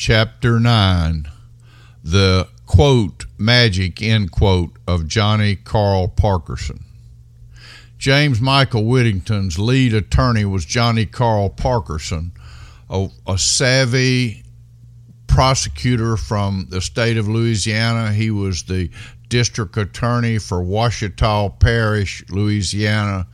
Chapter 9 The quote, magic, end quote, of Johnny Carl Parkerson. James Michael Whittington's lead attorney was Johnny Carl Parkerson, a, a savvy prosecutor from the state of Louisiana. He was the district attorney for Ouachita Parish, Louisiana,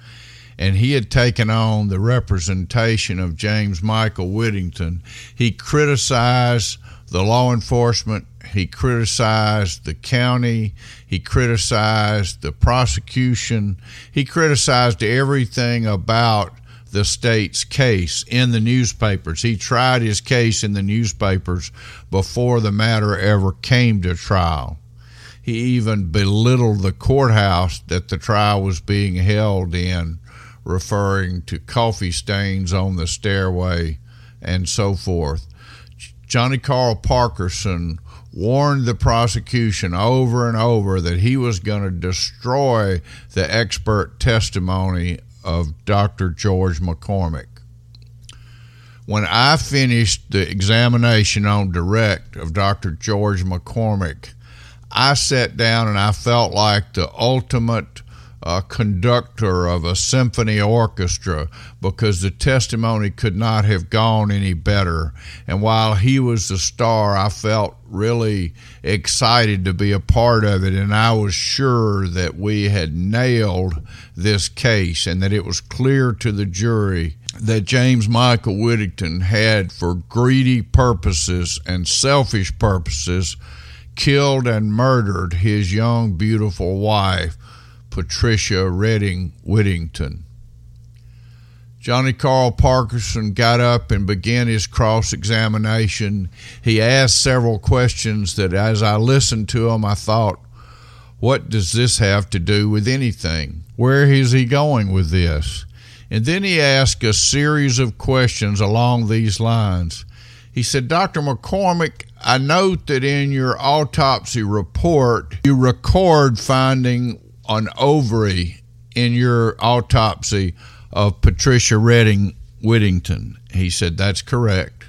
and he had taken on the representation of James Michael Whittington. He criticized the law enforcement, he criticized the county, he criticized the prosecution, he criticized everything about the state's case in the newspapers. He tried his case in the newspapers before the matter ever came to trial. He even belittled the courthouse that the trial was being held in, referring to coffee stains on the stairway and so forth. Johnny Carl Parkerson warned the prosecution over and over that he was going to destroy the expert testimony of Dr. George McCormick. When I finished the examination on direct of Dr. George McCormick, I sat down and I felt like the ultimate uh, conductor of a symphony orchestra because the testimony could not have gone any better. And while he was the star, I felt really excited to be a part of it. And I was sure that we had nailed this case and that it was clear to the jury that James Michael Whittington had, for greedy purposes and selfish purposes, killed and murdered his young, beautiful wife, Patricia Redding Whittington. Johnny Carl Parkerson got up and began his cross examination. He asked several questions that, as I listened to him, I thought, what does this have to do with anything? Where is he going with this? And then he asked a series of questions along these lines. He said, Dr. McCormick, I note that in your autopsy report, you record finding an ovary in your autopsy of Patricia Redding Whittington. He said, That's correct.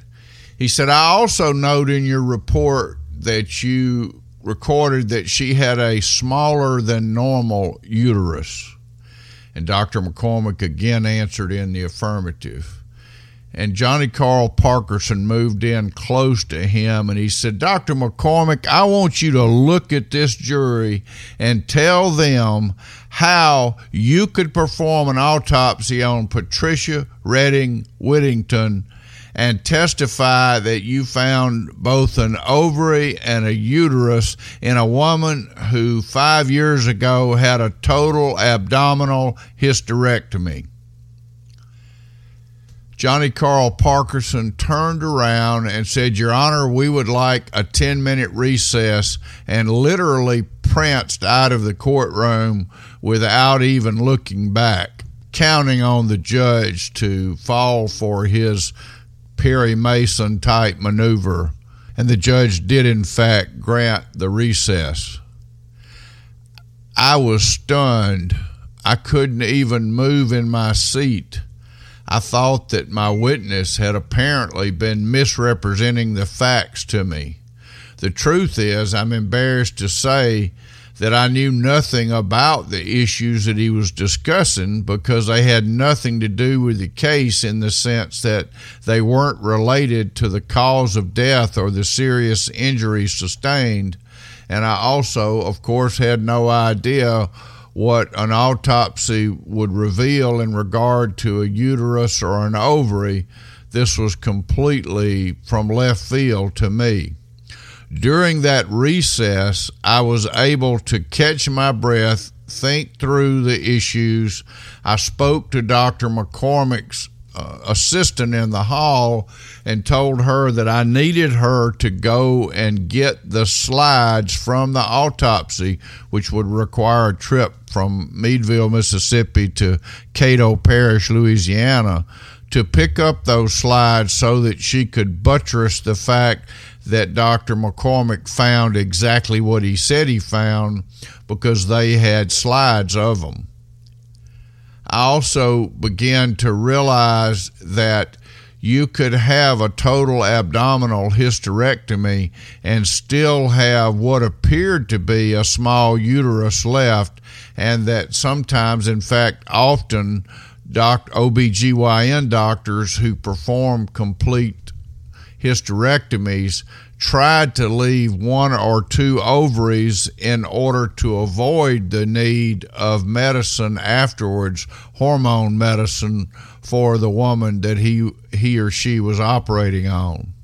He said, I also note in your report that you recorded that she had a smaller than normal uterus. And Dr. McCormick again answered in the affirmative and Johnny Carl Parkerson moved in close to him and he said, Dr. McCormick, I want you to look at this jury and tell them how you could perform an autopsy on Patricia Redding Whittington and testify that you found both an ovary and a uterus in a woman who five years ago had a total abdominal hysterectomy. Johnny Carl Parkerson turned around and said, Your Honor, we would like a 10 minute recess, and literally pranced out of the courtroom without even looking back, counting on the judge to fall for his Perry Mason type maneuver. And the judge did, in fact, grant the recess. I was stunned. I couldn't even move in my seat. I thought that my witness had apparently been misrepresenting the facts to me. The truth is, I'm embarrassed to say that I knew nothing about the issues that he was discussing because they had nothing to do with the case in the sense that they weren't related to the cause of death or the serious injuries sustained. And I also, of course, had no idea what an autopsy would reveal in regard to a uterus or an ovary, this was completely from left field to me. During that recess, I was able to catch my breath, think through the issues. I spoke to Dr. McCormick's uh, assistant in the hall and told her that I needed her to go and get the slides from the autopsy, which would require a trip from Meadville, Mississippi to Caddo Parish, Louisiana, to pick up those slides so that she could buttress the fact that Dr. McCormick found exactly what he said he found because they had slides of them. I also began to realize that you could have a total abdominal hysterectomy and still have what appeared to be a small uterus left, and that sometimes, in fact, often, doc, OBGYN doctors who perform complete hysterectomies tried to leave one or two ovaries in order to avoid the need of medicine afterwards, hormone medicine for the woman that he he or she was operating on.